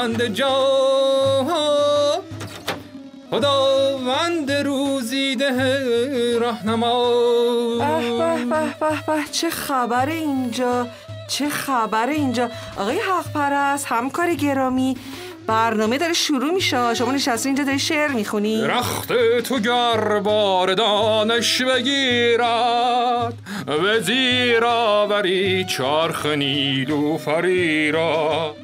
خداوند جان خداوند روزی ده رهنما به به به به چه خبر اینجا؟ چه خبر اینجا؟ آقای حق پرست همکار گرامی برنامه داره شروع میشه. شما نشسته اینجا داری شعر می‌خونی. رخت تو گر بار دانش بگیرد و زیرا بری چرخ نیلو فریرا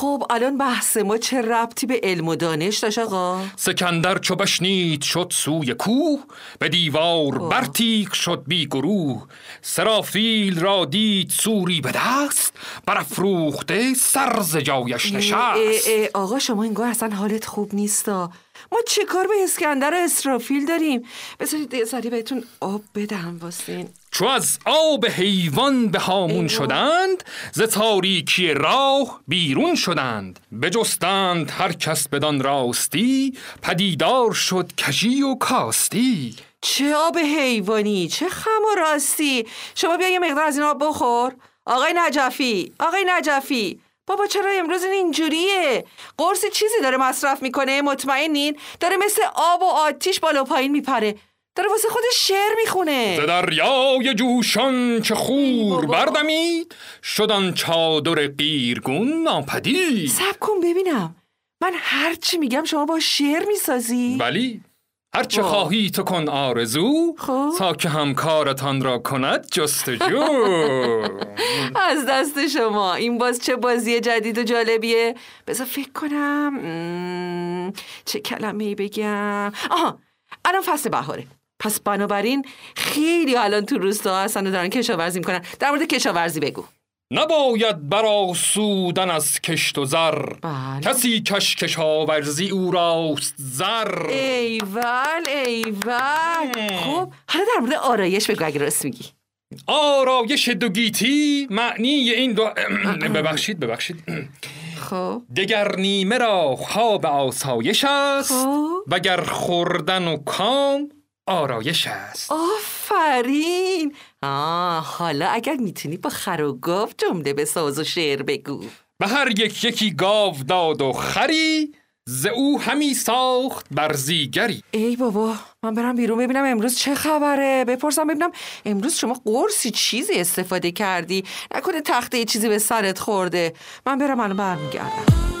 خب الان بحث ما چه ربطی به علم و دانش داشت آقا؟ سکندر چو بشنید شد سوی کوه به دیوار برتیک شد بی گروه. سرافیل را دید سوری به دست برافروخته سر ز جایش نشست. اه، اه، آقا شما انگار اصلا حالت خوب نیستا. ما چه کار به اسکندر و اسرافیل داریم؟ بذارید یه ذره بهتون آب بدم واسین. چو از آب حیوان به هامون. شدند ز تاریکی راه بیرون شدند. بجستند هر کس بدان راستی پدیدار شد کژی و کاستی. چه آب حیوانی چه خم و راستی. شما بیا یه مقدار از این آب بخور. آقای نجفی آقای نجفی. بابا چرا امروز این اینجوریه؟ قرص چیزی داره مصرف می‌کنه؟ مطمئنین؟ داره مثل آب و آتیش بالا پایین میپره. داره واسه خودش شعر ز می‌خونه دریای جوشان ای خور. بردمید شدن چادر قیرگون ناپدید. سب کن ببینم. من هر چی میگم شما با شعر می‌سازی؟ بلی هر چه واه. خواهی تو کن آرزو خب. تا که همکارتان را کند جستجو. از دست شما. این باز چه بازی جدید و جالبیه. بذار فکر کنم. مم، چه کلمه بگم. آها الان فصل بهاره. پس بنابراین خیلی الان تو روستا هستن و دارن کشاورزی می‌کنن. در مورد کشاورزی بگو. نباید برا سودن از کشت و زر. بله. کسی کش کشاورزی او راست زر. ایول ایول. خب حالا در مورد آرایش بگو اگه راست میگی. آرایش دوگیتی معنی این دو ببخشید ببخشید. خب. دگر نیمه را خواب آسایش است خب. وگر خوردن و کام آرایش است. آفرین! آه حالا اگر می‌تونی با خر و گاو جمله به ساز و شعر بگو. به هر یک یکی گاو داد و خری ز او همی ساخت برزیگری ای بابا من برم بیرون ببینم امروز چه خبره. بپرسم ببینم امروز شما قرصی چیزی استفاده کردی؟ نکنه تخته چیزی به سرت خورده. من برم الان برمیگردم.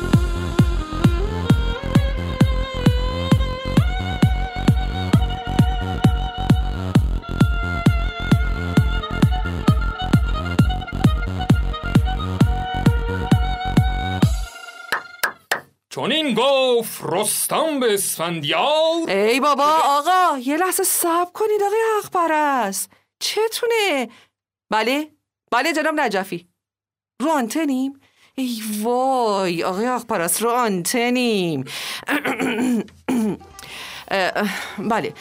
چون این گفت رستم به اسفندیار. ای بابا آقا یه لحظه صبر کنید آقای حق پرست چتونه؟ بله بله جناب نجفی. رو آنتنیم؟ ای وای آقای حق پرست رو آنتنیم. بله.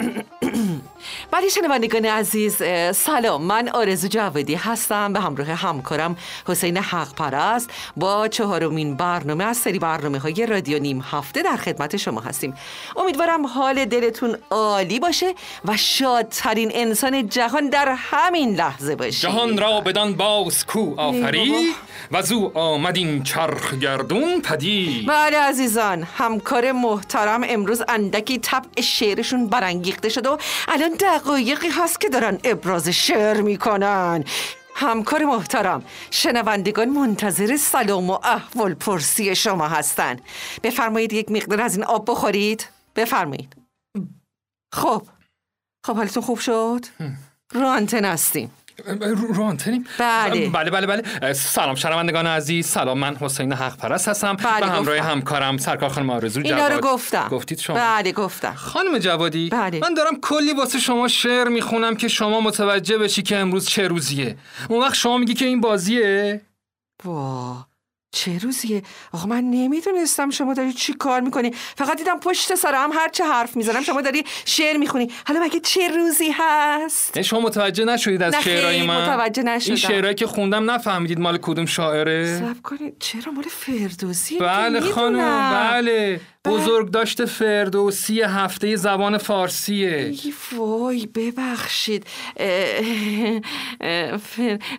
بله شنوندگان عزیز سلام. من آرزو جوادی هستم. به همراه همکارم حسین حق پرست با چهارمین برنامه از سری برنامه های رادیو نیم هفته در خدمت شما هستیم. امیدوارم حال دلتون عالی باشه و شادترین انسان جهان در همین لحظه باشید جهان را بدان باز کو آفری و زو آمد این چرخ گردون پدید. بله عزیزان همکار محترم امروز اندکی طبع شعرشون برانگیخته شده و الان دقایقی هست که دارن ابراز شعر می‌کنن. همکار محترم شنوندگان منتظر سلام و احوال پرسی شما هستن. بفرمایید یک مقدار از این آب بخورید. بفرمایید. خب. خب حالتون خوب شد؟ رو آنتن هستیم. رو, آنتنیم؟ بله. بله بله بله سلام شنوندگان عزیز سلام من حسین حق پرست هستم بله، به همراه گفتم. همکارم سرکار خانم آرزو اینا رو جواد. گفتم گفتید شما بله گفتم خانم جوادی بله. من دارم کلی واسه شما شعر می‌خونم که شما متوجه بشی که امروز چه روزیه اون وقت شما میگی که این بازیه وا چه روزیه؟ آقا من نمی‌دونستم شما داری چی کار می‌کنی. فقط دیدم پشت سرم هر چه حرف می‌زنم شما داری شعر می‌خونی. حالا مگه چه روزی هست؟ شما متوجه نشدید از شعرهای من؟ متوجه نشدم. این شعرهایی که خوندم نفهمیدید مال کدوم شاعره؟ سب کنید. چرا مال فردوسی؟ بله خانم بله. بزرگ داشته فردوسی هفته زبان فارسیه. وای ببخشید.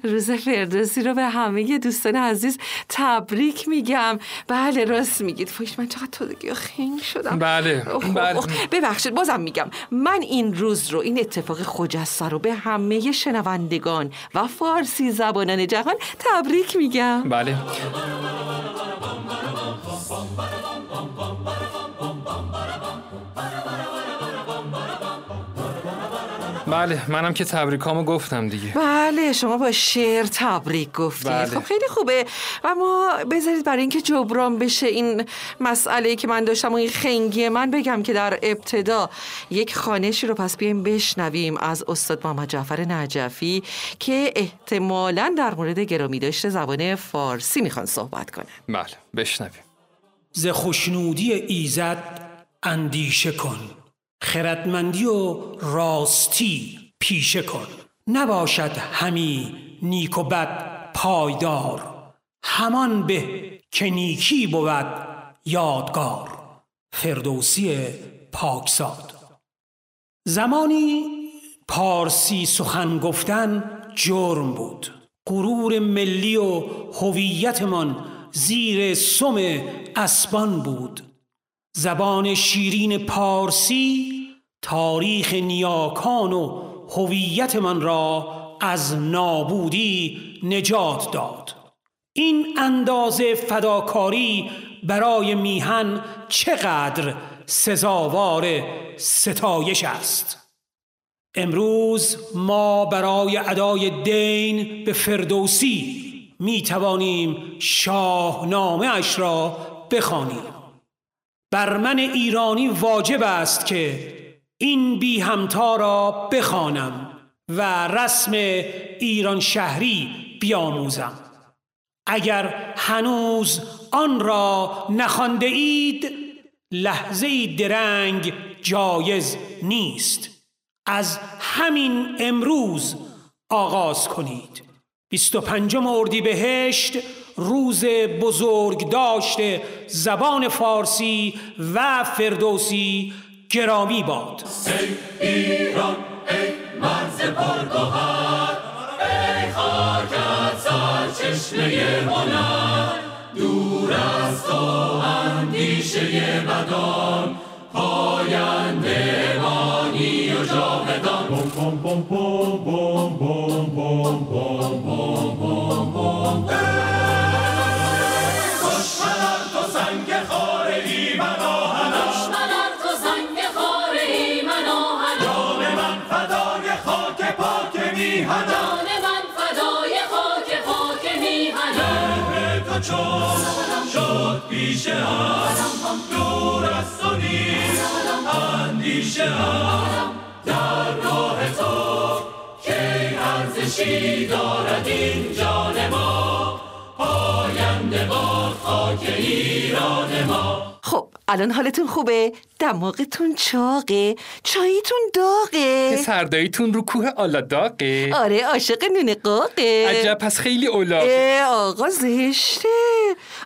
روز فردوسی رو به همه دوستان عزیز تبریک میگم. بله راست میگید. فایش من چقدر تودگی خنگ شدم. بله بله. ببخشید بازم میگم. من این روز رو این اتفاق خجسته رو به همه شنوندگان و فارسی زبانان جهان تبریک میگم. بله. بله منم که تبریکامو گفتم دیگه. بله شما با شعر تبریک گفتید. بله. خب خیلی خوبه. اما بذارید برای اینکه جبران بشه این مسئله که من داشتم و این خنگی من بگم که در ابتدا یک خانشی رو پس بیایم بشنویم از استاد محمد جعفر نجفی که احتمالا در مورد گرامی داشته زبان فارسی می‌خوان صحبت کنه. بله بشنویم. ز خوشنودی ایزد اندیشه کن. خردمندی و راستی پیشه کن. نباشد همی نیک و بد پایدار. همان به که نیکی بود یادگار. فردوسی پاکزاد. زمانی پارسی سخن گفتن جرم بود. غرور ملی و هویتمان زیر سم اسبان بود. زبان شیرین پارسی تاریخ نیاکان و هویت من را از نابودی نجات داد. این اندازه فداکاری برای میهن چقدر سزاوار ستایش است؟ امروز ما برای ادای دین به فردوسی می توانیم شاهنامه اش را بخوانیم. بر من ایرانی واجب است که این بی همتا را بخوانم و رسم ایران شهری بیاموزم. اگر هنوز آن را نخوانده اید لحظه درنگ جایز نیست. از همین امروز آغاز کنید. بیست و پنجم اردیبهشت روز بزرگ داشته زبان فارسی و فردوسی گرامی باد. چون شد پیش دور در تو کی ارزشی دارد این جان ما پاینده خاک ما خب الان حالتون خوبه؟ دماغتون چاقه؟ چاییتون داغه؟ سرداییتون رو کوه آلا داغه؟ آره عاشق نون قاقه عجب پس خیلی اولاغه آقا زشته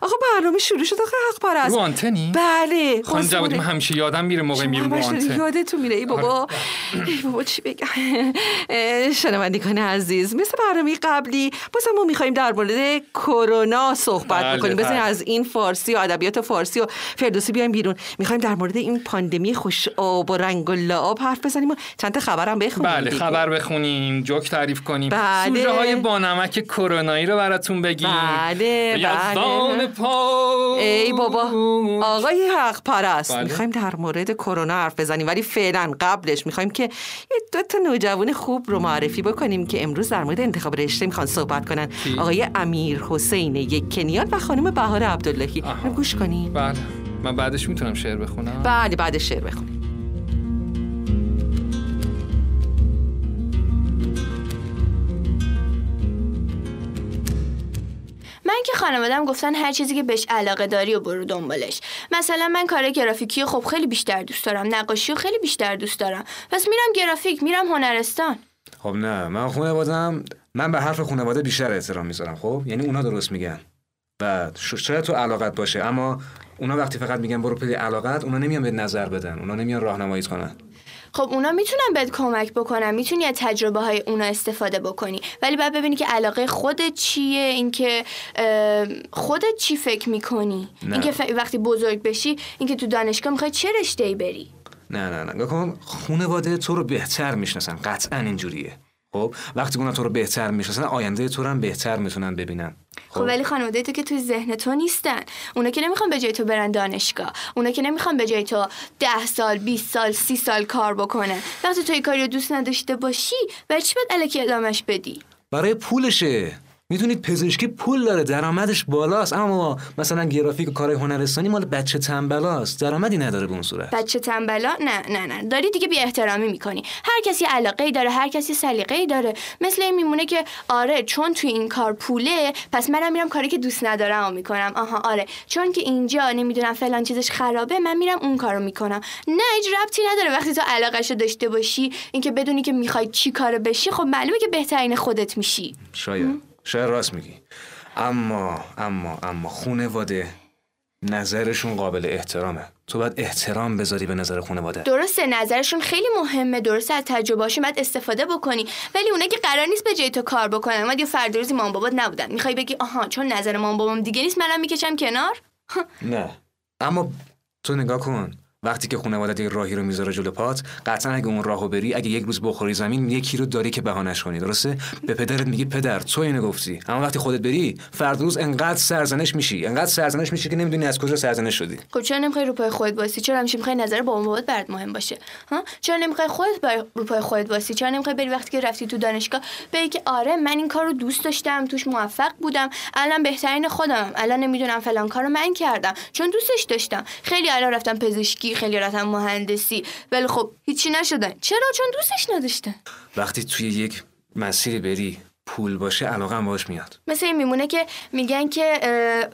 آقا برنامه شروع شد آقا حق پرست رو آنتنی؟ بله خانم جوادی من همیشه یادم میره موقع میرم رو آنتن یادتون میره ای بابا آره. ای بابا چی بگم شنوندگان عزیز مثل برنامه قبلی بازم ما می‌خوایم در مورد کرونا صحبت بله بکنیم بزنین بله. از این فارسی و ادبیات فارسی و فردوسی بیایم بیرون می‌خوایم در مورد این پاندمی خوش آب و رنگ و لعاب حرف بزنیم و چند تا خبرم بخونیم بله خبر بخونیم جوک تعریف کنیم. بله. سوژه های بانمک کرونایی رو براتون بگیم. بله بله. پا. ای بابا آقای حق پرست. بله. می‌خوایم در مورد کرونا حرف بزنیم ولی فعلا قبلش می‌خوایم که یه دو تا نوجوان خوب رو معرفی بکنیم که امروز در مورد انتخاب رشته می‌خوان صحبت کنن. آقای امیر حسین یک کنیان و خانم بهار عبداللهی. گوش کنیم بله. من بعدش می‌تونم شعر بخونم؟ بله بعدش شعر بخونیم من که خانوادم گفتن هر چیزی که بهش علاقه داری و برو دنبالش. مثلا من کار گرافیکی خب خیلی بیشتر دوست دارم نقاشی و خیلی بیشتر دوست دارم. پس میرم گرافیک میرم هنرستان. خب نه من خانوادم من به حرف خانواده بیشتر احترام می‌ذارم خب؟ یعنی اونا درست میگن. و شاید تو علاقت باشه؟ اما اونا وقتی فقط میگن برو پی علاقت اونا نمیان به نظر بدن اونا نمیان راهنماییت کنن. خب اونا می‌تونن بهت کمک بکنن می‌تونی از تجربه های اونا استفاده بکنی. ولی باید ببینی که علاقه خودت چیه اینکه خودت چی فکر می‌کنی. اینکه ف- وقتی بزرگ بشی اینکه تو دانشگاه می‌خوای چه رشته ای بری؟ نه نه نه. کن خانواده تو رو بهتر می‌شناسن. قطعا اینجوریه. خب وقتی اونا تو رو بهتر می‌شناسن آینده تو رو هم بهتر می‌تونن ببینن. خب. ولی خانواده تو که توی ذهن تو نیستن. اونا که نمی‌خوان به جای تو برن دانشگاه. اونا که نمی‌خوان به جای تو ده سال 20 سال سی سال کار بکنن. وقتی تو این کاری رو دوست نداشته باشی برای چی باید الکی ادامش بدی؟ برای پولشه. می‌دونید پزشکی پول داره درآمدش بالاست. اما مثلا گرافیک و کارهای هنرستانی مال بچه تنبلاست. درآمدی نداره به اون صورت. بچه تنبلا؟ نه نه نه. داری دیگه بی احترامی می‌کنی. هر کسی علاقه ای داره هر کسی سلیقه ای داره. مثل این میمونه که آره چون توی این کار پوله پس منم میرم کاری که دوست ندارم و می‌کنم. آها آره. چون که اینجا نمی‌دونم فلان چیزش خرابه من میرم اون کارو می‌کنم. نه هیچ ربطی نداره وقتی تو علاقه رو داشته باشی اینکه بدونی که می‌خوای چی کارو بشی خب معلومه که بهترین خودت میشی. شاید. شاید راست میگی. اما اما اما خونواده نظرشون قابل احترامه. تو باید احترام بذاری به نظر خونواده. درسته نظرشون خیلی مهمه. درسته از تجربهاشون باید استفاده بکنی. ولی اونا که قرار نیست به جای تو کار بکنن. اومد یه فرد روزی مام بابات نبودن. می‌خوای بگی آها چون نظر مام بابام دیگه نیست منم می‌کشم کنار؟ نه. اما تو نگاه کن. وقتی که خانواده یه راهی رو می‌ذاره جلو پات قطعا اگه اون راهو بری اگه یک روز بخوری زمین یکی رو داری که بهانش کنی درسته؟ به پدرت میگی پدر تو اینو گفتی. اما وقتی خودت بری فرد روز انقدر سرزنش میشی انقدر سرزنش میشی که نمی‌دونی از کجا سرزنش شدی. خب چرا نمی‌خوای رو پای خودت واسی چرا همیشه می‌خوای نظر بابام بابات برات مهم باشه؟ ها؟ چرا نمی‌خوای خودت رو پای خودت واسی چرا نمی‌خوای بری وقتی که رفتی تو دانشگاه بگی که آره من این کار رو دوست داشتم توش موفق بودم الان بهترین خودم الان نمی‌دونم فلان کارو من کردم چون دوستش داشتم. خیلی الان رفتم پزشکی خیلی رفتم مهندسی. ولی خب هیچی نشدن. چرا؟ چون دوستش نداشتن وقتی توی یک مسیری بری پول باشه علاقه هم باش میاد. مثل این میمونه که میگن که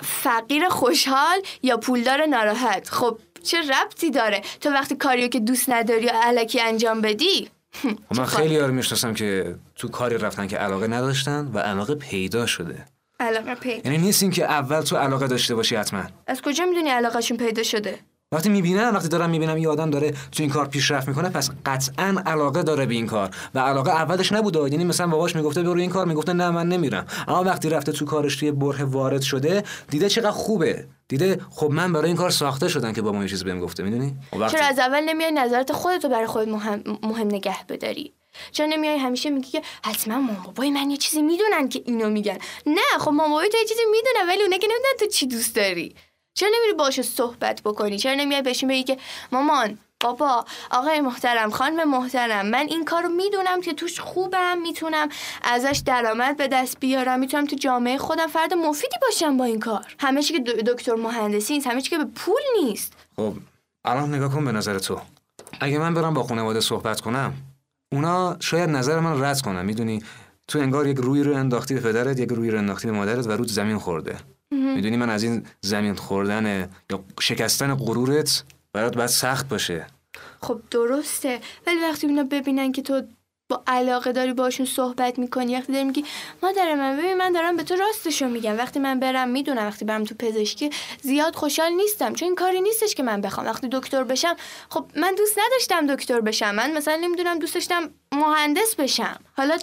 فقیر خوشحال یا پولدار ناراحت. خب چه ربطی داره؟ تو وقتی کاریو که دوست نداری یا علکی انجام بدی؟ و من خیلی یارو می‌شناسم که تو کاری رفتن که علاقه نداشتن و علاقه پیدا شده. علاقه پی یعنی نیست این که اول تو علاقه داشته باشی حتما. از کجا می‌دونی علاقهشون پیدا شده؟ وقتی می‌بینم وقتی دارم می‌بینم یه آدم داره تو این کار پیشرفت می‌کنه پس قطعا علاقه داره به این کار و علاقه اولش نبوده یعنی مثلا باباش می‌گفته برو این کار می‌گفته نه من نمیرم. اما وقتی رفته تو کارش توی بره وارد شده دیده چقدر خوبه. دیده خب من برای این کار ساخته شدم که بابا یه چیزی بهم گفته می‌دونی؟ وقتی چرا از اول نمیای نظرت خودتو برای خود مهم, مهم نگه بداری؟ چرا نمیای همیشه میگی که حتما مام بابای من یه چیزی می‌دونن که اینو میگن؟ نه خب مام بابای تو یه چیزی می‌دونن ولی اونا که نمی‌دونن تو چی دوست داری؟ چرا نمیری باهاش صحبت بکنی؟ چرا نمیای بهشون بگی که مامان بابا آقای محترم خانم محترم من این کار رو می‌دونم که توش خوبم می‌تونم ازش درآمد به دست بیارم می‌تونم تو جامعه خودم فرد مفیدی باشم با این کار. همه چی که دکتر مهندسی نیست همه چی که به پول نیست. خب الان نگاه کن به نظر تو. اگه من برم با خانواده صحبت کنم اونا شاید نظر من رد کنن می‌دونی؟ تو انگار یک روی رو انداختی به پدرت یک روی رو انداختی به مادرت و رود زمین خورده. می‌دونی من از این زمین خوردن یا شکستن غرورت برات باید سخت باشه. خب درسته. ولی وقتی اینا ببینن که تو با علاقه داری باشون صحبت می‌کنی؟ وقتی داری میگی مادر من ببین من دارم به تو راستشو میگم. وقتی من برم می‌دونم وقتی برم تو پزشکی زیاد خوشحال نیستم چون این کاری نیستش که من بخوام. وقتی دکتر بشم خب من دوست نداشتم دکتر بشم. من مثلا نمی‌دونم دوست داشتم مهندس بشم. حالا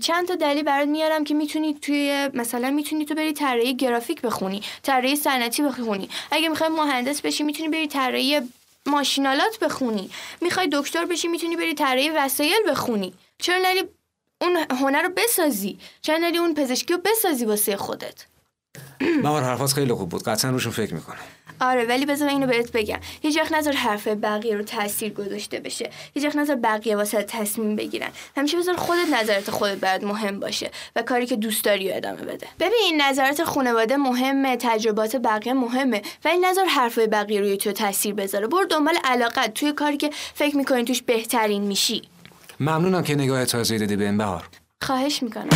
چند تا دلیل برات میارم که می‌تونی توی مثلا می‌تونی تو بری طراحی گرافیک بخونی طراحی صنعتی بخونی. اگه می‌خوای مهندس بشی می‌تونی بری طراحی ماشینالات بخونی. می‌خوای دکتر بشی می‌تونی بری طراحی وسایل بخونی. چرا نری اون هنر رو بسازی؟ چرا نری اون پزشکی رو بسازی واسه خودت؟ بهار حرفات خیلی خوب بود. قطعا روشون فکر می‌کنه آره ولی بذار اینو بهت بگم. هیچ وقت نظر حرف بقیه رو تاثیر گذاشته بشه. هیچ وقت نظر بقیه واسه تصمیم بگیرن. همیشه بذار خودت نظرت خودت برات مهم باشه و کاری که دوست داری رو ادامه بده. ببین نظرات خانواده مهمه تجربات بقیه مهمه ولی نظر حرفای بقیه روی تو تاثیر بذاره. برو دنبال علاقت. توی کاری که فکر می‌کنی توش بهترین میشی. ممنونم که نگاه تازه دادی به این بهار. خواهش می‌کنم.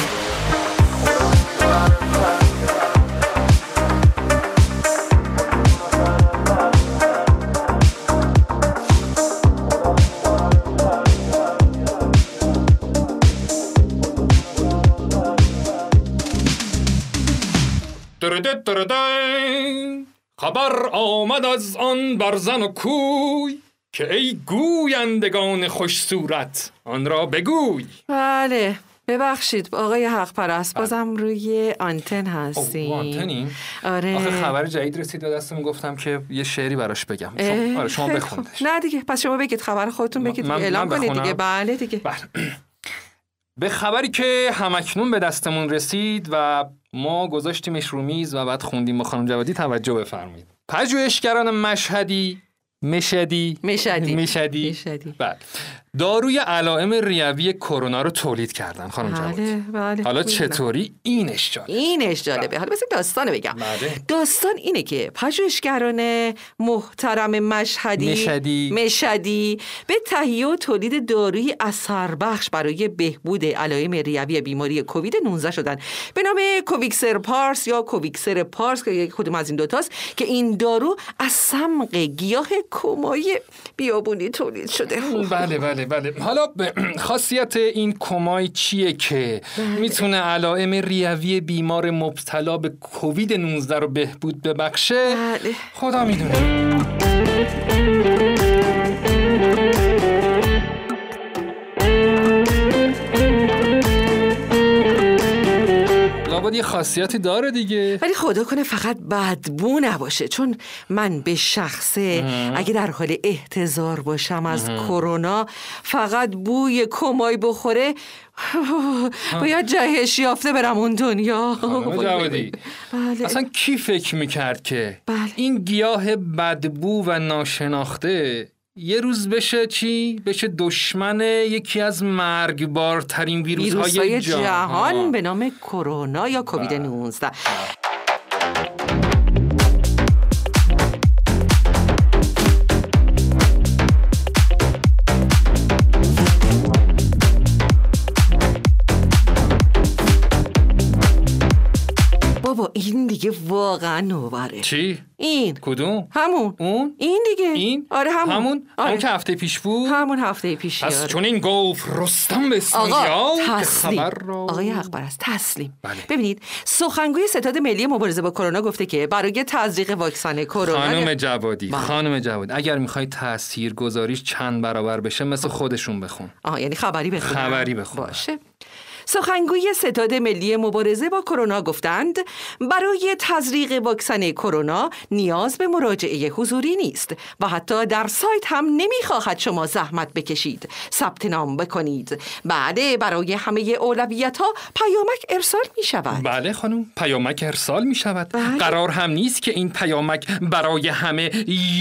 خبر آمد از آن برزن و کوی که ای گویندگان خوش صورت آن را بگوی بله ببخشید آقای حق پرست بازم روی آنتن هستیم آنتنیم آره آخه خبر جدید رسید دستم گفتم که یه شعری براش بگم شما, آره شما بخوندش. نه دیگه پس شما بگید خبر خودتون بگید من-. اعلام کنید دیگه؟ بله دیگه بله. به خبری که همکنون به دستمون رسید و ما گذاشتیمش رو میز و بعد خوندیم با خانم جوادی توجه بفرمایید. پژوهشگران مشهدی مشهدی مشهدی. مشهدی مشهدی. بله. داروی علائم ریوی کرونا رو تولید کردن خانم بله بله. حالا. چطوری؟ اینش جالب اینش جالبه. حالا مثل داستان بگم. بله. داستان اینه که پژوهشگران محترم مشهدی مشهدی. مشهدی به تهیه و تولید داروی اثر بخش برای بهبود علائم ریوی بیماری کووید 19 شدن. به نام کوویکسر پارس یا کوویکسر پارس که کدوم از این دوتاست که این دارو از سمق گیاه کمای بیابونی تولید شده. بله بله بله. حالا خاصیت این کمای چیه که می‌تونه علائم ریوی بیمار مبتلا به کووید 19 رو بهبود ببخشه؟ بله. خدا می‌دونه. لابد یه خاصیتی داره دیگه. ولی خدا کنه فقط بدبو نباشه. چون من به شخصه اگه در حال احتضار باشم از کرونا فقط بوی کمای بخوره باید جهش یافته برم اون دنیا. جوادی بله. اصلا کی فکر می‌کرد که بله. این گیاه بدبو و ناشناخته یه روز بشه چی؟ بشه دشمن یکی از مرگبارترین ویروس ویروس های های جهان, جهان به نام کرونا یا کووید 19 بابا این دیگه واقعا نوبره چی؟ این کدوم؟ همون اون؟ این دیگه این؟ آره همون همون؟ آره. همون که هفته پیش بود؟ همون هفته پیشی پس آره. چون این گفت رستم به آقا تسلیم خبر را آقای حق است تسلیم بله. ببینید سخنگوی ستاد ملی مبارزه با کرونا گفته که برای تزریق واکسن کرونا خانم جوادی بله. خانم جوادی اگر می‌خوای تأثیر گذاریش چند برابر بشه مثل خودشون بخون آها یعنی خبری بخونم خبری بخونم. باشه سخنگوی ستاد ملی مبارزه با کرونا گفتند برای تزریق واکسن کرونا نیاز به مراجعه حضوری نیست و حتی در سایت هم نمی‌خواهد شما زحمت بکشید ثبت نام بکنید بعد برای همه اولویت ها پیامک ارسال می شود بله خانم پیامک ارسال می شود بله. قرار هم نیست که این پیامک برای همه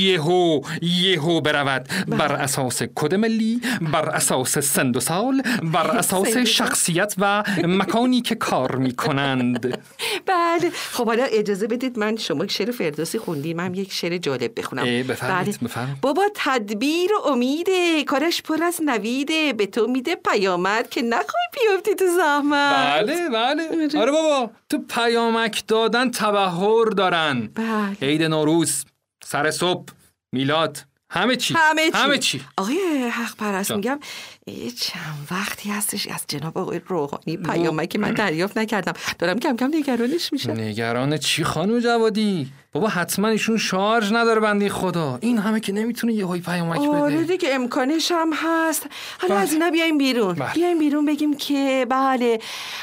یهو یهو برود بله. بر اساس کد ملی بر اساس سند و سال بر اساس. شخصیت و مکانی که کار می کنند بله خب حالا اجازه بدید من شما شعر فردوسی خوندیم. هم یک شعر جالب بخونم. بفرمایید، بله. بابا تدبیر و امیده کارش پر از نویده به تو میده پیامد که نخوای بیفتی تو زحمت. بله بله. آره. بابا تو پیامک دادن تبهر دارن. بله. عید نوروز سر صبح میلاد همه چی. همه چی. همه چی. آقای حق پرست. میگم. یه چند وقتی هستش از جناب آقای روحانی پیامکی من دریافت نکردم. دارم کم کم نگرانش میشم. نگران چی خانم جوادی؟ بابا حتما ایشون شارژ نداره بنده خدا. این همه که نمی‌تونه یه های پیامک آره بده دیگه امکانش هم هست. حالا بله. از اینا بیایم بیرون. بله. بیایم بیرون بگیم که بله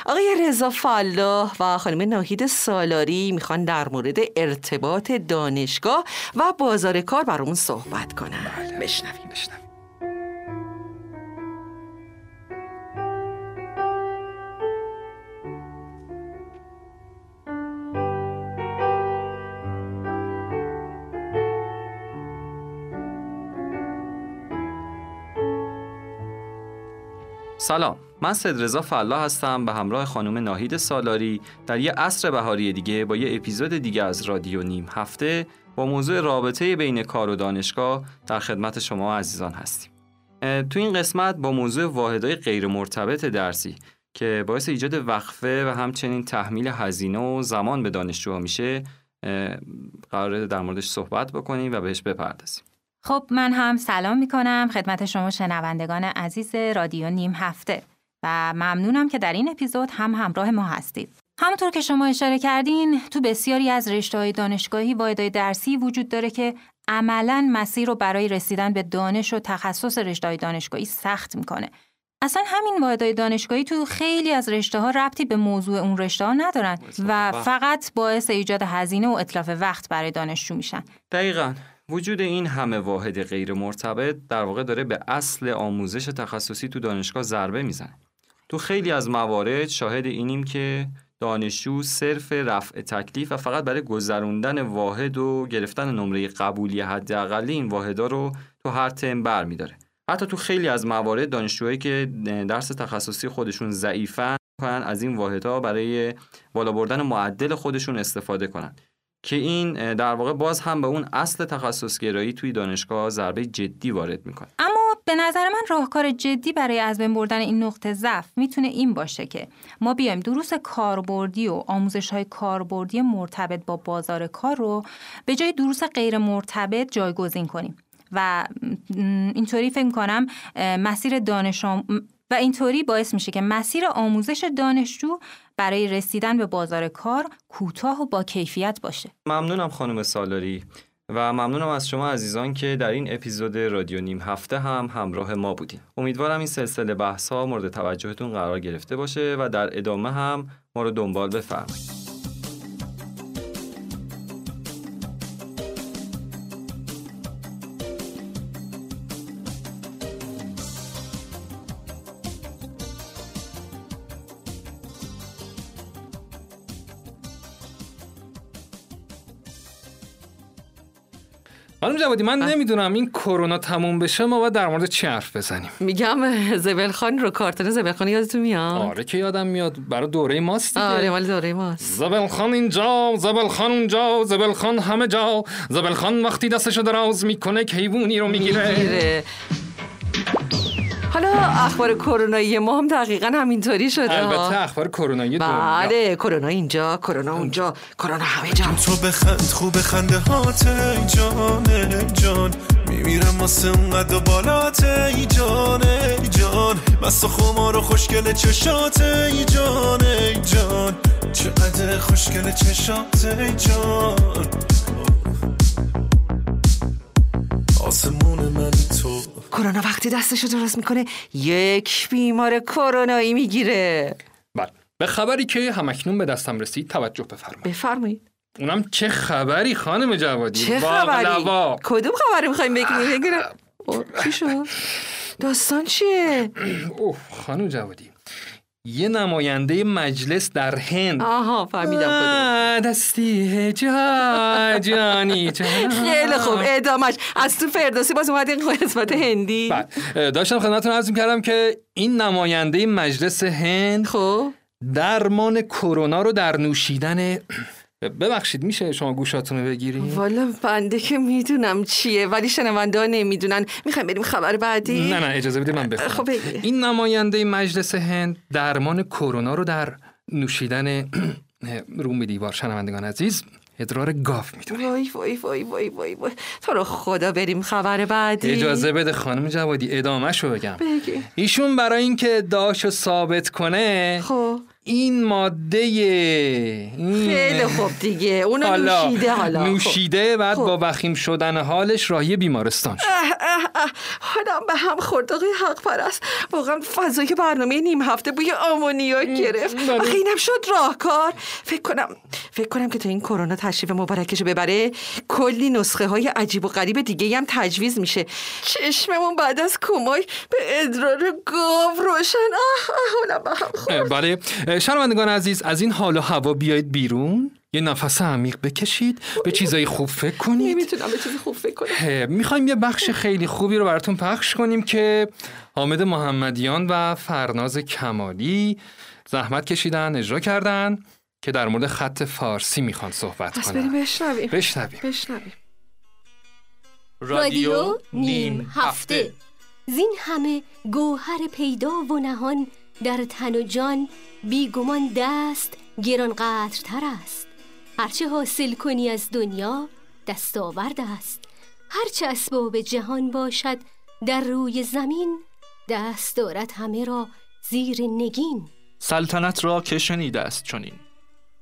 آقای رضا فلاح و خانم ناهید سالاری می‌خوان در مورد ارتباط دانشگاه و بازار کار برامون صحبت کنن. بله. بشنویم. بشنویم. سلام من صدرزا فلا هستم به همراه خانم ناهید سالاری در یه عصر بهاری دیگه با یه اپیزود دیگه از رادیو نیم هفته با موضوع رابطه بین کار و دانشگاه در خدمت شما عزیزان هستیم. تو این قسمت با موضوع واحدهای غیر مرتبط درسی که باعث ایجاد وقفه و همچنین تحمیل هزینه و زمان به دانشجوها میشه اه، قراره در موردش صحبت بکنیم و بهش بپردازیم. خب من هم سلام می کنم خدمت شما شنوندگان عزیز رادیو نیم هفته و ممنونم که در این اپیزود هم همراه ما هستید. همونطور که شما اشاره کردین تو بسیاری از رشته های دانشگاهی واحدهای درسی وجود داره که عملا مسیر رو برای رسیدن به دانش و تخصص رشته دانشگاهی سخت می‌کنه. اصلا همین واحدهای دانشگاهی تو خیلی از رشته ها ربطی به موضوع اون رشته ها ندارن و فقط باعث ایجاد هزینه و اطلاف وقت برای دانشجو میشن. دقیقا وجود این همه واحد غیر مرتبط در واقع داره به اصل آموزش تخصصی تو دانشگاه ضربه می‌زنه. تو خیلی از موارد شاهد اینیم که دانشجو صرف رفع تکلیف و فقط برای گذروندن واحد و گرفتن نمره قبولی حداقلی این واحدا رو تو هر ترم برمیداره. حتی تو خیلی از موارد دانشجوهایی که درس تخصصی خودشون ضعیفن از این واحدها برای بالا بردن معدل خودشون استفاده کنن که این در واقع باز هم به اون اصل تخصص گرایی توی دانشگاه ضربه جدی وارد می‌کنه. اما به نظر من راهکار جدی برای از بین بردن این نقطه ضعف می‌تونه این باشه که ما بیایم دروس کاربردی و آموزش های کاربردی مرتبط با بازار کار رو به جای دروس غیر مرتبط جایگزین کنیم و اینطوری فکر کنم مسیر دانش و اینطوری باعث میشه که مسیر آموزش دانشجو برای رسیدن به بازار کار کوتاه و با کیفیت باشه. ممنونم خانم سالاری و ممنونم از شما عزیزان که در این اپیزود رادیو نیم هفته هم همراه ما بودیم. امیدوارم این سلسله بحث ها مورد توجهتون قرار گرفته باشه و در ادامه هم ما رو دنبال بفرمایید. خانم جوادی من نمی‌دونم این کرونا تموم بشه ما باید در مورد چی حرف بزنیم؟ میگم زبل خان رو کارتون زبل خان یادتون میاد؟ آره که یادم میاد برای دوره ماست دیگه. آره مال دوره ماست. زبل خان اینجا زبل خان اونجا زبل خان همه جا. زبل خان وقتی دستشو دراز می‌کنه کیوونی رو می‌گیره. می‌گیره. حالا اخبار کرونایی ما هم دقیقا همینطوری شده. البته اخبار کرونایی دنیا بله کرونا اینجا کرونا اونجا کرونا همه جا. تو بخند خوب خنده هات ای جان ای جان. میمیرم واسه اونقدر بالات ای جان ای جان. مست و خمار و خوشگل چشات ای جان ای جان. چقدر خوشگل چشات ای جان. آسمون من تو. کرونا وقتی دستشو درست می‌کنه یک بیمار کرونایی می‌گیره. بله. به خبری که همکنون به دستم رسید توجه بفرمایید. بفرمایید. اونم چه خبری خانم جوادی؟ چه خبری؟ باقلوا. کدوم خبری می‌خوایم بگیم؟ بگیرم. اوه، چی شد؟ داستان چیه؟ اوه خانم جوادی. یه نماینده مجلس در هند. آها فهمیدم آه، دستی جا جانی جان. خیلی خوب ادامش. از تو فردوسی باز اومد این قسمت هندی. بله. داشتم خدمتتون عرض کردم که این نماینده مجلس هند خب. درمان کرونا رو در نوشیدن ببخشید میشه شما گوشاتون رو بگیری والا بنده که می‌دونم چیه ولی شنونده ها نمی‌دونن. می‌خوایم بریم خبر بعدی؟ نه نه اجازه بدید من بخونم. خب. این نماینده مجلس هند درمان کرونا رو در نوشیدن روم دیوار شنوندگان عزیز ادرار گاف می‌دونه. وای وای وای وای وای وای. تو رو خدا بریم خبر بعدی. اجازه بده خانم جوادی ادامهش رو بگم. بگی. ایشون برای اینکه ادعاشو ثابت کنه خب. این ماده این خیلی خوب دیگه. حالا نوشیده حالا. نوشیده بعد خب. با وخیم شدن حالش راهی بیمارستان شد. حالم به هم خورد. آقای حق پرست واقعا فضای برنامه نیم هفته بوی آمونیا گرفت. بله. آخه اینم شد راهکار. فکر کنم فکر کنم که تا این کرونا تشریف مبارکشو ببره کلی نسخه های عجیب و غریب دیگه هم تجویز میشه. چشممون بعد از کمای به ادرار گاو روشن. آه آه حالم به هم خورد. بله. شنوندگان عزیز از این حال و هوا بیایید بیرون. یه نفس عمیق بکشید به چیزای خوب فکر کنید. نمی‌تونم به چیزی خوب فکر کنم. می‌خوایم یه بخش خیلی خوبی رو براتون پخش کنیم که حامد محمدیان و فرناز کمالی زحمت کشیدن اجرا کردن که در مورد خط فارسی می‌خوان صحبت پس بریم کنن بشنویم. بشنویم. بشنویم. رادیو نیم هفته. زین همه گوهر پیدا و نهان در تن و جان بیگمان دست گران قدرتر است. هرچه حاصل کنی از دنیا دستاورد است. هرچه اسباب جهان باشد در روی زمین دست دارد همه را زیر نگین. سلطنت را که شنیده است چنین.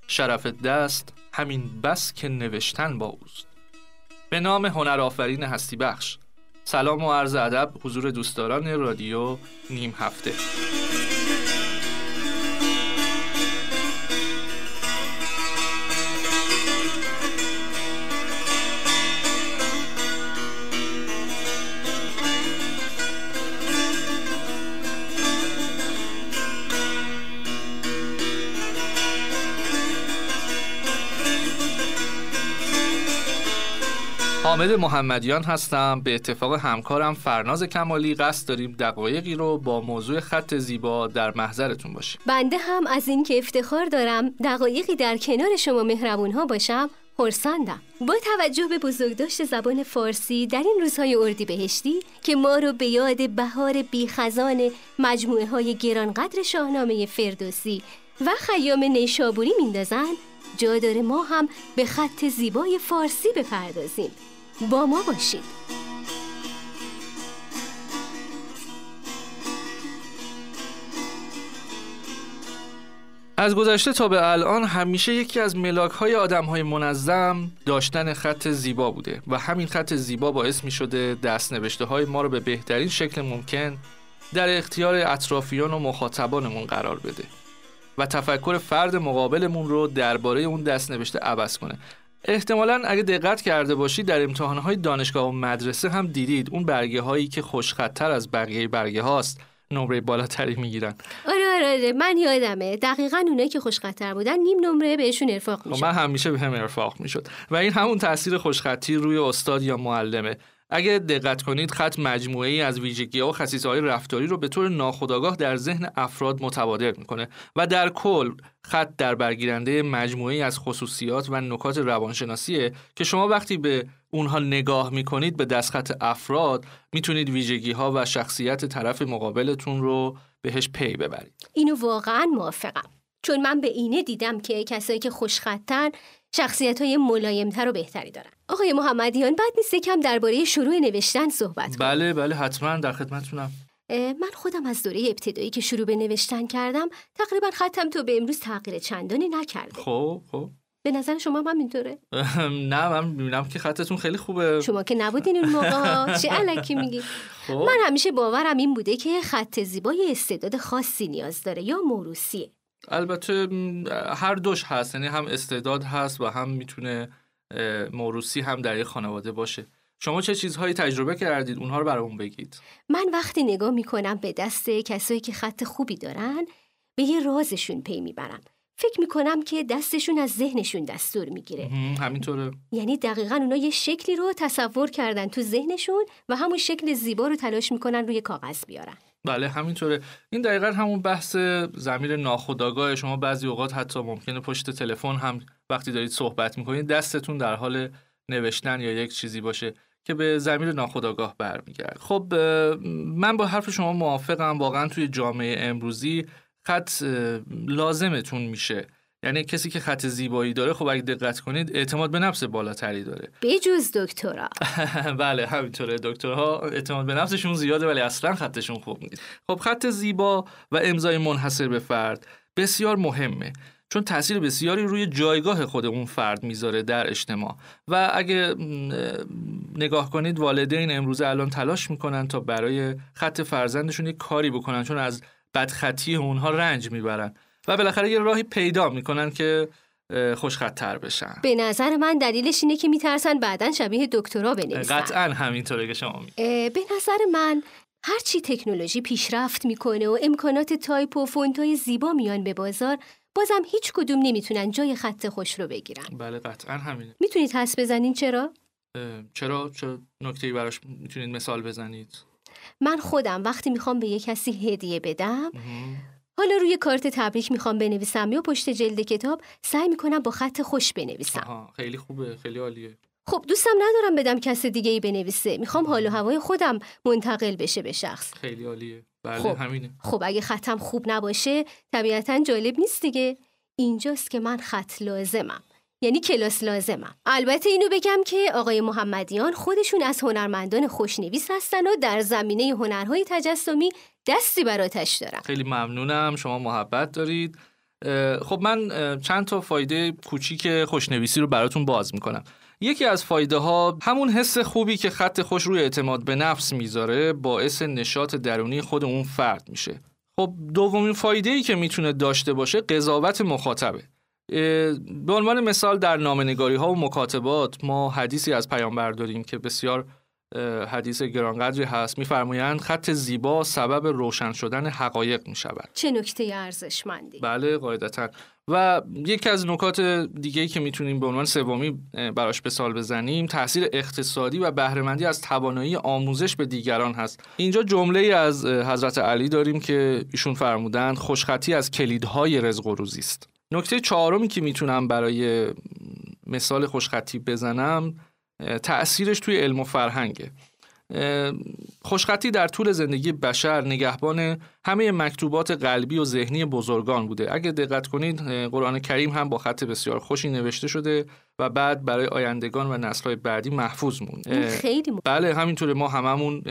شرف دست همین بس که نوشتن با اوست. به نام هنر آفرین هستی بخش سلام و عرض ادب حضور دوستداران رادیو نیم هفته. حامد محمدیان هستم. به اتفاق همکارم فرناز کمالی قصد داریم دقایقی رو با موضوع خط زیبا در محضرتون باشیم. بنده هم از اینکه افتخار دارم دقایقی در کنار شما مهربون ها باشم خرسندم با توجه به بزرگداشت زبان فارسی در این روزهای اردی بهشتی که ما رو به یاد بهار بیخزان مجموعه های گرانقدر شاهنامه فردوسی و خیام نیشابوری میندازن جا داره ما هم به خط زیبای فارسی بپردازیم. با ما باشید. از گذشته تا به الان همیشه یکی از ملاک های آدم های منظم داشتن خط زیبا بوده و همین خط زیبا باعث می شده دست نوشته های ما رو به بهترین شکل ممکن در اختیار اطرافیان و مخاطبانمون قرار بده و تفکر فرد مقابلمون رو درباره اون دست نوشته عوض کنه. احتمالا اگه دقت کرده باشید در امتحانهای دانشگاه و مدرسه هم دیدید. اون برگه هایی که خوشخطتر از بقیه برگه هاست نمره بالاتری می‌گیرن. آره آره آره. من یادمه. دقیقا اونایی که خوشخطر بودن نیم نمره بهشون ارفاق می‌شد من همیشه به هم ارفاق می‌شد. و این همون تاثیر خوشخطی روی استاد یا معلمه. اگه دقت کنید خط مجموعه ای از ویژگی ها و خصیصه های رفتاری رو به طور ناخودآگاه در ذهن افراد متبادر می‌کنه و در کل خط در برگیرنده مجموعه ای از خصوصیات و نکات روانشناسیه که شما وقتی به اونها نگاه می‌کنید به دستخط افراد می‌تونید ویژگی ها و شخصیت طرف مقابلتون رو بهش پی ببرید. اینو واقعا موافقم. چون من به اینه دیدم که کسایی که خوشخطن شخصیت های ملایمتر و بهتری دارن. آقای محمدیان بعد نیست کم درباره شروع نوشتن صحبت کنم بله بله حتما در خدمتتونم. من خودم از دوره ابتدایی که شروع به نوشتن کردم تقریبا خطم تو به امروز تغییر چندانی نکرده خب خب. به نظر شما هم اینطوره؟ نه من می‌بینم که خطتون خیلی خوبه. شما که نبودین اون موقع چه علکی میگی؟ خب. من همیشه باورم این بوده که خط زیبای استعداد خاصی نیاز داره یا موروسیه البته هر دوش هست یعنی هم استعداد هست و هم می‌تونه موروسی هم در یک خانواده باشه. شما چه چیزهایی تجربه کردید؟ اونها رو برامون بگید. من وقتی نگاه می‌کنم به دست کسایی که خط خوبی دارن به یه رازشون پی می‌برم. فکر می‌کنم که دستشون از ذهنشون دستور می‌گیره. همینطوره. یعنی دقیقا اونا یه شکلی رو تصور کردن تو ذهنشون و همون شکل زیبا رو تلاش می‌کنن روی کاغذ بیارن. بله همینطوره. این دقیقا همون بحث زمیر ناخودآگاه. شما بعضی اوقات حتی ممکنه پشت تلفن هم وقتی دارید صحبت می‌کنید دستتون در حال نوشتن یا یک چیزی باشه که به زمیر ناخودآگاه برمیگرد خب من با حرف شما موافقم. واقعا توی جامعه امروزی خط لازمتون میشه یعنی کسی که خط زیبایی داره خب اگه دقت کنید اعتماد به نفس بالاتری داره. بجز دکترا. بله همینطوره. دکترها اعتماد به نفسشون زیاده ولی اصلا خطشون خوب نیست. خب خط زیبا و امضای منحصر به فرد بسیار مهمه چون تاثیر بسیاری روی جایگاه خود اون فرد می‌ذاره در اجتماع. و اگه نگاه کنید والدین امروزه الان تلاش می‌کنن تا برای خط فرزندشون یک کاری بکنن چون از بدخطی اونها رنج می‌برن. و بالاخره یه راهی پیدا می‌کنن که خوشخطتر بشن به نظر من دلیلش اینه که میترسن بعدا شبیه دکترا بنویسن قطعا همینطوره که شما می به نظر من هرچی تکنولوژی پیشرفت می‌کنه و امکانات تایپ و فونتای زیبا میان به بازار بازم هیچ کدوم نمی‌تونن جای خط خوش رو بگیرن بله قطعا همینه می‌تونید حدس بزنین چرا؟ چرا؟ چه نکته‌ای براش می‌تونید مثال بزنید؟ من خودم وقتی می‌خوام به یه کسی هدیه بدم حالا روی کارت تبریک می‌خوام بنویسم یا پشت جلد کتاب سعی می‌کنم با خط خوش بنویسم. آها خیلی خوبه خیلی عالیه. خب دوستم ندارم بدم کس دیگه ای بنویسه. می‌خوام حال و هوای خودم منتقل بشه به شخص. خیلی عالیه. بله خب. همینه. خب اگه خطم خوب نباشه طبیعتا جالب نیست دیگه. اینجاست که من خط لازمم. یعنی کلاس لازمم. البته اینو بگم که آقای محمدیان خودشون از هنرمندان خوشنویس هستن و در زمینه هنرهای تجسمی دستی براتش دارم. خیلی ممنونم. شما محبت دارید. خب من چند تا فایده کوچیک خوشنویسی رو براتون باز می‌کنم. یکی از فایده ها همون حس خوبی که خط خوش روی اعتماد به نفس می‌ذاره باعث نشاط درونی خود اون فرد میشه. خب دومین فایده ای که می‌تونه داشته باشه قضاوت مخاطبه. به عنوان مثال در نامنگاری ها و مکاتبات ما حدیثی از پیامبر داریم که بسیار حدیث گرانقدری هست. میفرمایند خط زیبا سبب روشن شدن حقایق می شود چه نکته ارزشمندی؟ بله قاعدتا. و یکی از نکات دیگه که می‌تونیم به عنوان سومی براش به سال بزنیم تاثیر اقتصادی و بهرهمندی از توانایی آموزش به دیگران هست. اینجا جمله از حضرت علی داریم که ایشون فرمودند خوشخطی از کلیدهای رزق و روزی است. نکته چهارمی که می‌تونم برای مثال خوشخطی بزنم تأثیرش توی علم و فرهنگه. خوشخطی در طول زندگی بشر نگهبان همه مکتوبات قلبی و ذهنی بزرگان بوده. اگه دقت کنید قرآن کریم هم با خط بسیار خوشی نوشته شده و بعد برای آیندگان و نسل‌های بعدی محفوظ موند. خیلی مهم. بله همینطوره. ما هممون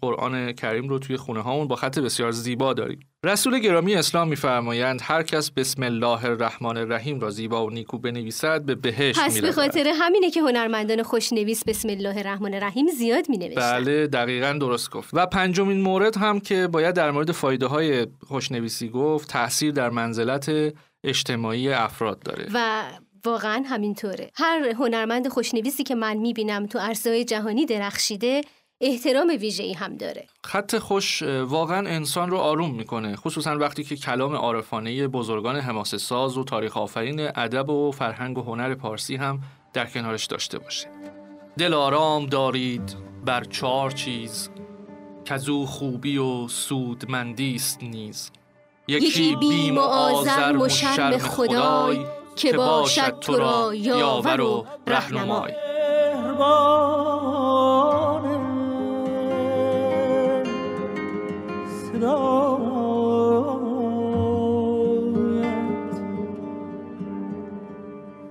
قرآن کریم رو توی خونه هامون با خط بسیار زیبا داریم. رسول گرامی اسلام میفرمایند هر کس بسم الله الرحمن الرحیم را زیبا و نیکو بنویسد به بهشت پس به. خاطر همینه که هنرمندان خوشنویس بسم الله الرحمن الرحیم زیاد می نوشتن بله دقیقا درست گفت. و پنجمین مورد هم که باید در مورد فایده های خوشنویسی گفت تاثیر در منزلت اجتماعی افراد داره. و واقعا همینطوره. هر هنرمند خوشنویسی که من می‌بینم تو عرصه‌های جهانی درخشیده احترام ویژه‌ای هم داره. خط خوش واقعا انسان رو آروم می‌کنه خصوصا وقتی که کلام عارفانه بزرگان حماسه ساز و تاریخ آفرین ادب و فرهنگ و هنر پارسی هم در کنارش داشته باشه. دل آرام دارید بر چهار چیز. کزو خوبی و سودمندی است نیز. یکی بیم و آزرم و شرم خدای که باشد تو را یاور و رهنمای.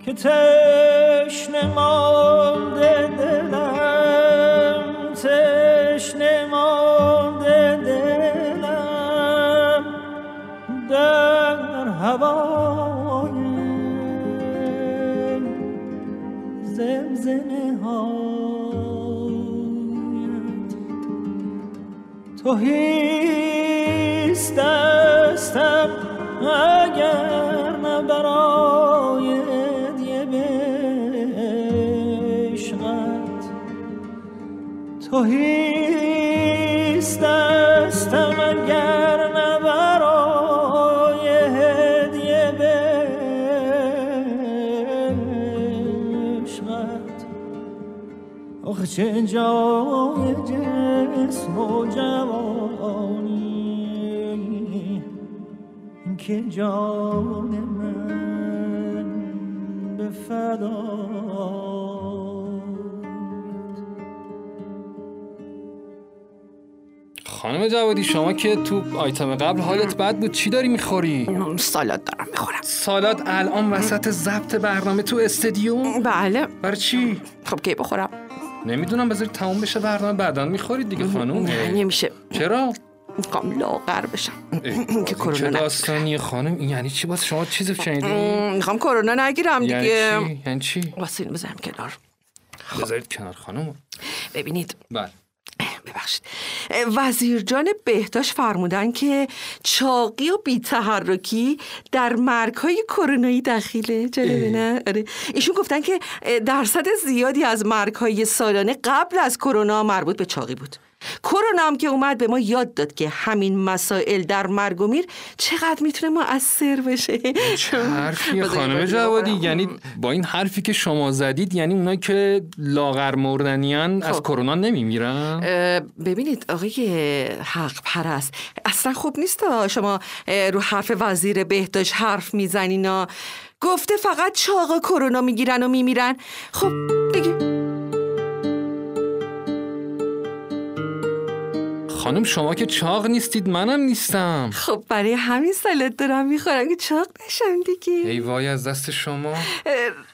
که تشنه مانده دلم در هوای زمزمه هایت. تو هیست دستم اگر نه برای هدیه تو هیست چه جای جسم و جوانی که جان من به خانم جوادی شما که تو آیتم قبل حالت بد بود چی داری می‌خوری؟ سالاد دارم می‌خورم سالاد الان وسط ضبط برنامه تو استدیوم؟ بله برای چی؟ خب کی بخورم نمی‌دونم بذاری تموم بشه برنامه بعدا می‌خورید دیگه خانم نه نمیشه چرا؟ می‌خوام لاغر بشم که کرونا نگیرم. داستانیه خانم این یعنی چی باز شما چیزی شنیدی؟ می‌خوام کرونا نگیرم یعنی دیگه چی؟ یعنی چی؟ واسه بزنم کنار بذارید کنار خانم ببینید بله ببخشید. وزیرجان بهداشت فرمودن که چاقی و بیتحرکی در مرگ های کرونایی دخیله جالبه نه آره. ایشون گفتن که درصد زیادی از مرگ های سالانه قبل از کرونا مربوط به چاقی بود. کرونا هم که اومد به ما یاد داد که همین مسائل در مرگ و میر چقدر می‌تونه مؤثر بشه چه حرفی بذارید خانم جوادی. یعنی با این حرفی که شما زدید یعنی اونایی که لاغر مردنیان از خب. کرونا نمیمیرن ببینید آقای حق پرست اصلا خوب نیست شما رو حرف وزیر بهداشت حرف می‌زنین. گفته فقط چاق کرونا می‌گیرن و میمیرن خب دیگه خانم شما که چاق نیستید منم نیستم. خب برای همین سالت دارم می‌خورم که چاق نشم دیگه. ای وای از دست شما؟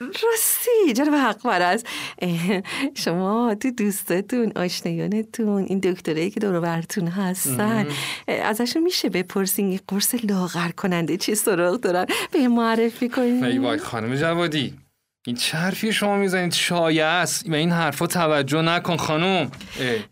راستی جناب حق پرست اه، شما تو دوستاتون آشنایانتون این دکترایی که دور براتون هستن ازشون میشه بپرسین یه قرص لاغر کننده چی سراغ دارن؟ به معرفی کنین. ای وای خانم جوادی. این چه حرفی شما می‌زنید. شایع است. به این حرفا توجه نکن خانم.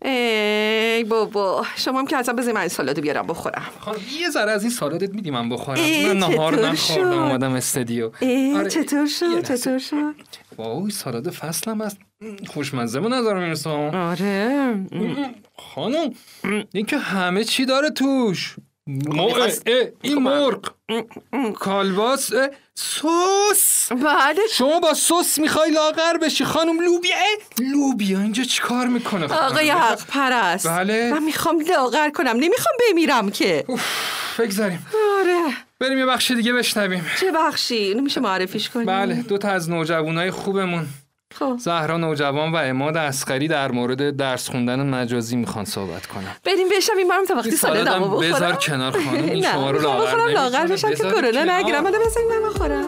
اه. ای بابا. شما هم که اصلا بذاری من این سالادو بیارم بخورم. خانم یه ذره از این سالادت میدی من بخورم. من نهار نخوردم؟ اومدم استدیو. آره، چطور شد. چطور شد؟ وای سالاد فصلم است. خوشمزه به نظر می‌رسه. آره. خانم این که همه چی داره توش. این مرغ کالباس سس بله شما با سس می‌خوای لاغر بشی خانم لوبیا لوبیا اینجا چیکار می‌کنه؟ آقای حق پرست بله من می‌خوام لاغر کنم نمی‌خوام بمیرم که بگذاریم آره بریم یه بخش دیگه بشنویم چه بخشی اینو میشه معرفیش کنی بله دو تا از نوجوانای خوبمون خب. زهرا نوجوان و اماد اسقری در مورد درس خوندن مجازی می‌خوان صحبت کنم بریم بشنویم برم تا وقتی این سالادمو سالادم بخورم. بذار کنار خانم این شما رو لاغر نمی‌کنه. لاغر بشم که بذار کرونا. نگیرم. حالا بذاریم من بخورم.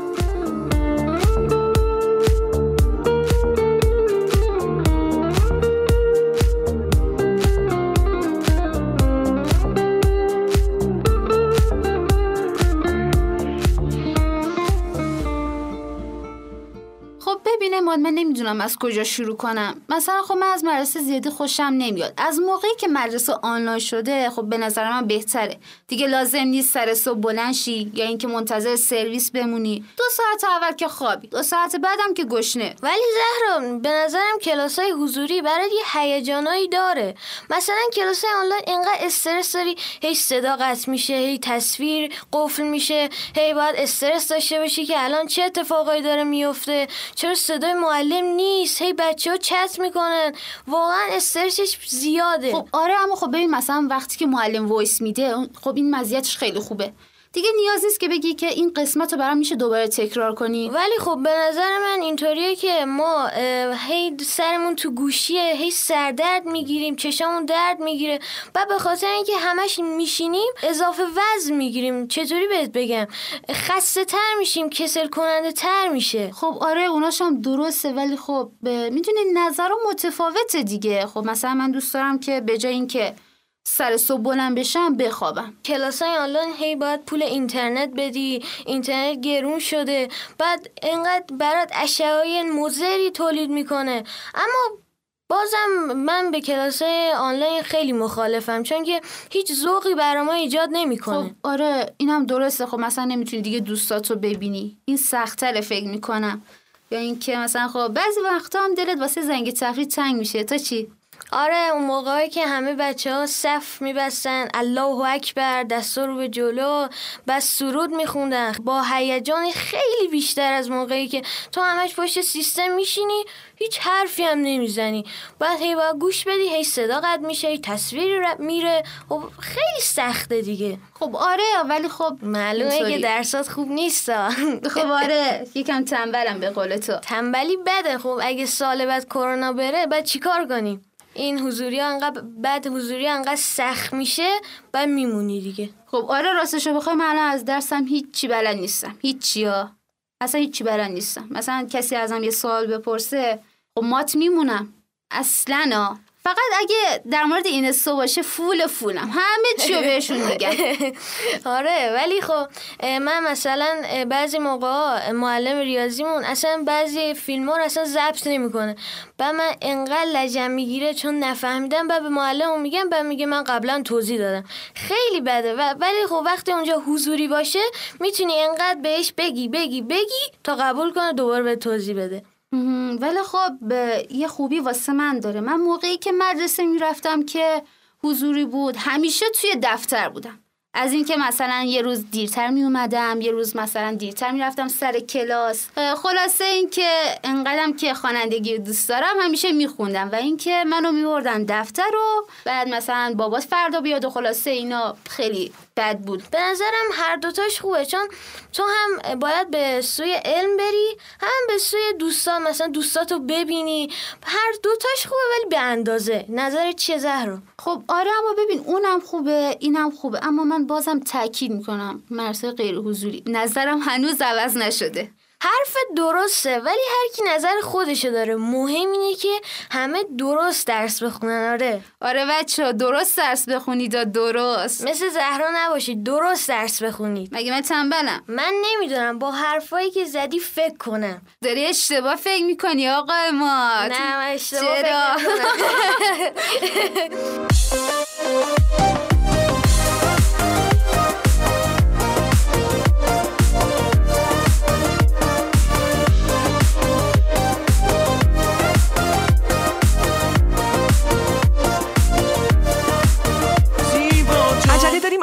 خب ببینه ماد من نمی‌دونم از کجا شروع کنم. مثلا خب من از مدرسه زیادی خوشم نمیاد. از موقعی که مدرسه آنلاین شده خب به نظر من بهتره. دیگه لازم نیست سر صبح بلند شی یا اینکه منتظر سرویس بمونی. دو ساعت اول که خوابی دو ساعت بعدم که گشنه. ولی زهرا به نظرم کلاس های حضوری برای یه هیجانایی داره. مثلا کلاس های آنلاین اینقدر استرس داری هی صدا قطع میشه هی تصویر قفل میشه هی باید استرس داشته باشی که الان چه اتفاقایی داره میفته چرا صدای معلم نیست. هی بچه ها چت می‌کنن. واقعا استرسش زیاده. خب آره اما خب ببین مثلا وقتی که معلم voice میده خب این مزیتش خیلی خوبه. دیگه نیاز نیست که بگی که این قسمت رو برام میشه دوباره تکرار کنی. ولی خب به نظر من اینطوریه که ما هی سرمون تو گوشیه هی سردرد می‌گیریم چشامون درد می‌گیره و به خاطر اینکه همش میشینیم اضافه وزن می‌گیریم. چطوری بهت بگم؟ خسته تر میشیم کسل کننده تر میشه. خب آره اوناش هم درسته ولی خب می‌دونی نظر متفاوته دیگه. خب مثلا من دوست دارم که به جای اینکه سر صبح بلند بشم بخوابم. کلاس های آنلاین هی باید پول اینترنت بدی اینترنت گرون شده. بعد اینقدر برات اشعه های مضری تولید می‌کنه. اما بازم من به کلاس آنلاین خیلی مخالفم چون که هیچ ذوقی برای ما ایجاد نمی‌کنه. خب آره اینم درسته. خب مثلا نمی‌تونی دیگه دوستاتو ببینی. این سختره فکر می‌کنم. یا اینکه مثلا خب بعضی وقتا هم دلت واسه زنگ تفریح تنگ میشه. تا چی؟ آره اون موقعی که همه بچه ها صف میبستن الله اکبر دستا رو به جلو بس سرود میخوندن. با هیجان خیلی بیشتر از موقعی که تو همش پشت سیستم میشینی هیچ حرفی هم نمی‌زنی. بعد هی باید گوش بدی هی صدا قد میشه هی تصویری ر- میره. خب خیلی سخته دیگه. خب آره ولی خب معلومه. که درسات خوب نیست خب آره یکم تنبلم به قول تو. تنبلی بده. خب اگه سال بعد کرونا بره بعد چیکار کنیم این حضوری انقدر بعد حضوری انقدر سخت میشه بعد میمونی دیگه. خب آره راستشو بخوای من الان از درسم هیچی بلد نیستم. هیچی ها. اصلا هیچی بلد نیستم. مثلا کسی ازم یه سوال بپرسه خب مات میمونم. اصلا فقط اگه در مورد این استو باشه فول فولم. همه چی رو بهشون میگم آره ولی خب من مثلا بعضی موقع معلم ریاضیمون اصلا بعضی فیلم رو اصلا ضبط نمی‌کنه. بعد من انقدر لجم می‌گیره چون نفهمیدم بعد به معلم میگم بعد میگه من قبلا توضیح دادم. خیلی بده. و ولی خب وقتی اونجا حضوری باشه می‌تونی انقدر بهش بگی بگی بگی تا قبول کنه دوباره به توضیح بده. ولی خب یه خوبی واسه من داره. من موقعی که مدرسه می‌رفتم که حضوری بود همیشه توی دفتر بودم. از اینکه مثلا یه روز دیرتر می اومدم یه روز مثلا دیرتر می‌رفتم سر کلاس. خلاصه اینکه انقدرم که خوانندگی دوست دارم همیشه میخوندم. و اینکه منو میبردن دفتر رو بعد مثلا بابات فردا بیاد و خلاصه اینا خیلی بد بود. به نظرم هر دوتاش خوبه چون تو هم باید به سوی علم بری هم به سوی دوستا مثلا دوستاتو ببینی. هر دوتاش خوبه ولی به اندازه. نظر چیه زهرا؟ خب آره اما ببین اونم خوبه اینم خوبه. اما من بازم تاکید می‌کنم مرسه غیر حضوری نظرم هنوز عوض نشده. حرف درسته ولی هر کی نظر خودشو داره. مهم اینه که همه درست درس بخونن آره. آره بچه درست درس بخونید و درست؟ مثل زهرا نباشید درست درس بخونید. مگه من تنبلم؟ من نمی‌دونم با حرفایی که زدی فکر کنم. داری اشتباه فکر می‌کنی آقا ما نه من اشتباه چرا؟ فکر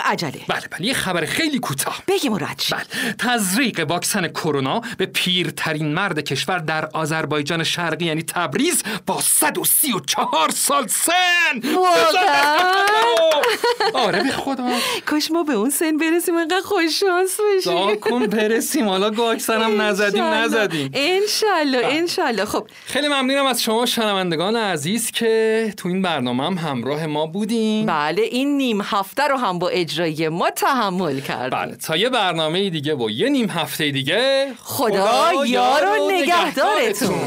عجله. بله بله یه خبر خیلی کوتاه. بگی مراد بله تزریق واکسن کرونا به پیرترین مرد کشور در آذربایجان شرقی یعنی تبریز با 134 سال سن. آره به خدا. کاش ما به اون سن برسیم انقدر خوش شانس بشیم. کن برسیم حالا واکسنم نزدیم نزدیم. انشالله انشالله. خب. خیلی ممنونم از شما شنوندگان عزیز که تو این برنامه هم همراه ما بودیم بله این نیم هفته رو هم با اجرای ما تحمل کردیم بله تا یه برنامه دیگه و یه نیم هفته دیگه خدا یار و نگهدارتون.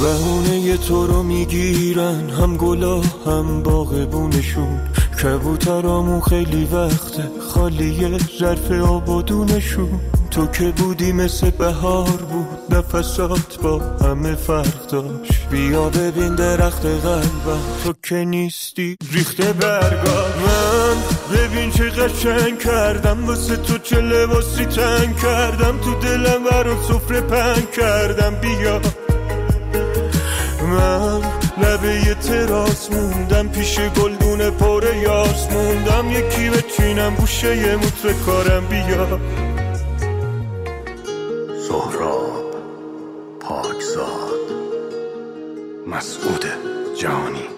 بهونه تو رو می‌گیرن هم گلا هم باغبونشون. کبوترامون خیلی وقته. خالی ظرف آبادونشون تو که بودی مثل بهار بود. نفسات با همه فرق داشت. بیا ببین درخت قلبم تو که نیستی ریخته برگا من ببین چه قشنگ کردم. واسه تو چه لباسی تنگ کردم. تو دلم برات سفره پنگ کردم. بیا. من لبه تراس موندم پیش گلدون پر یاس موندم. یکی به چینم یه موتر کارم بیا. سهراب پاکزاد. مسعود جانی.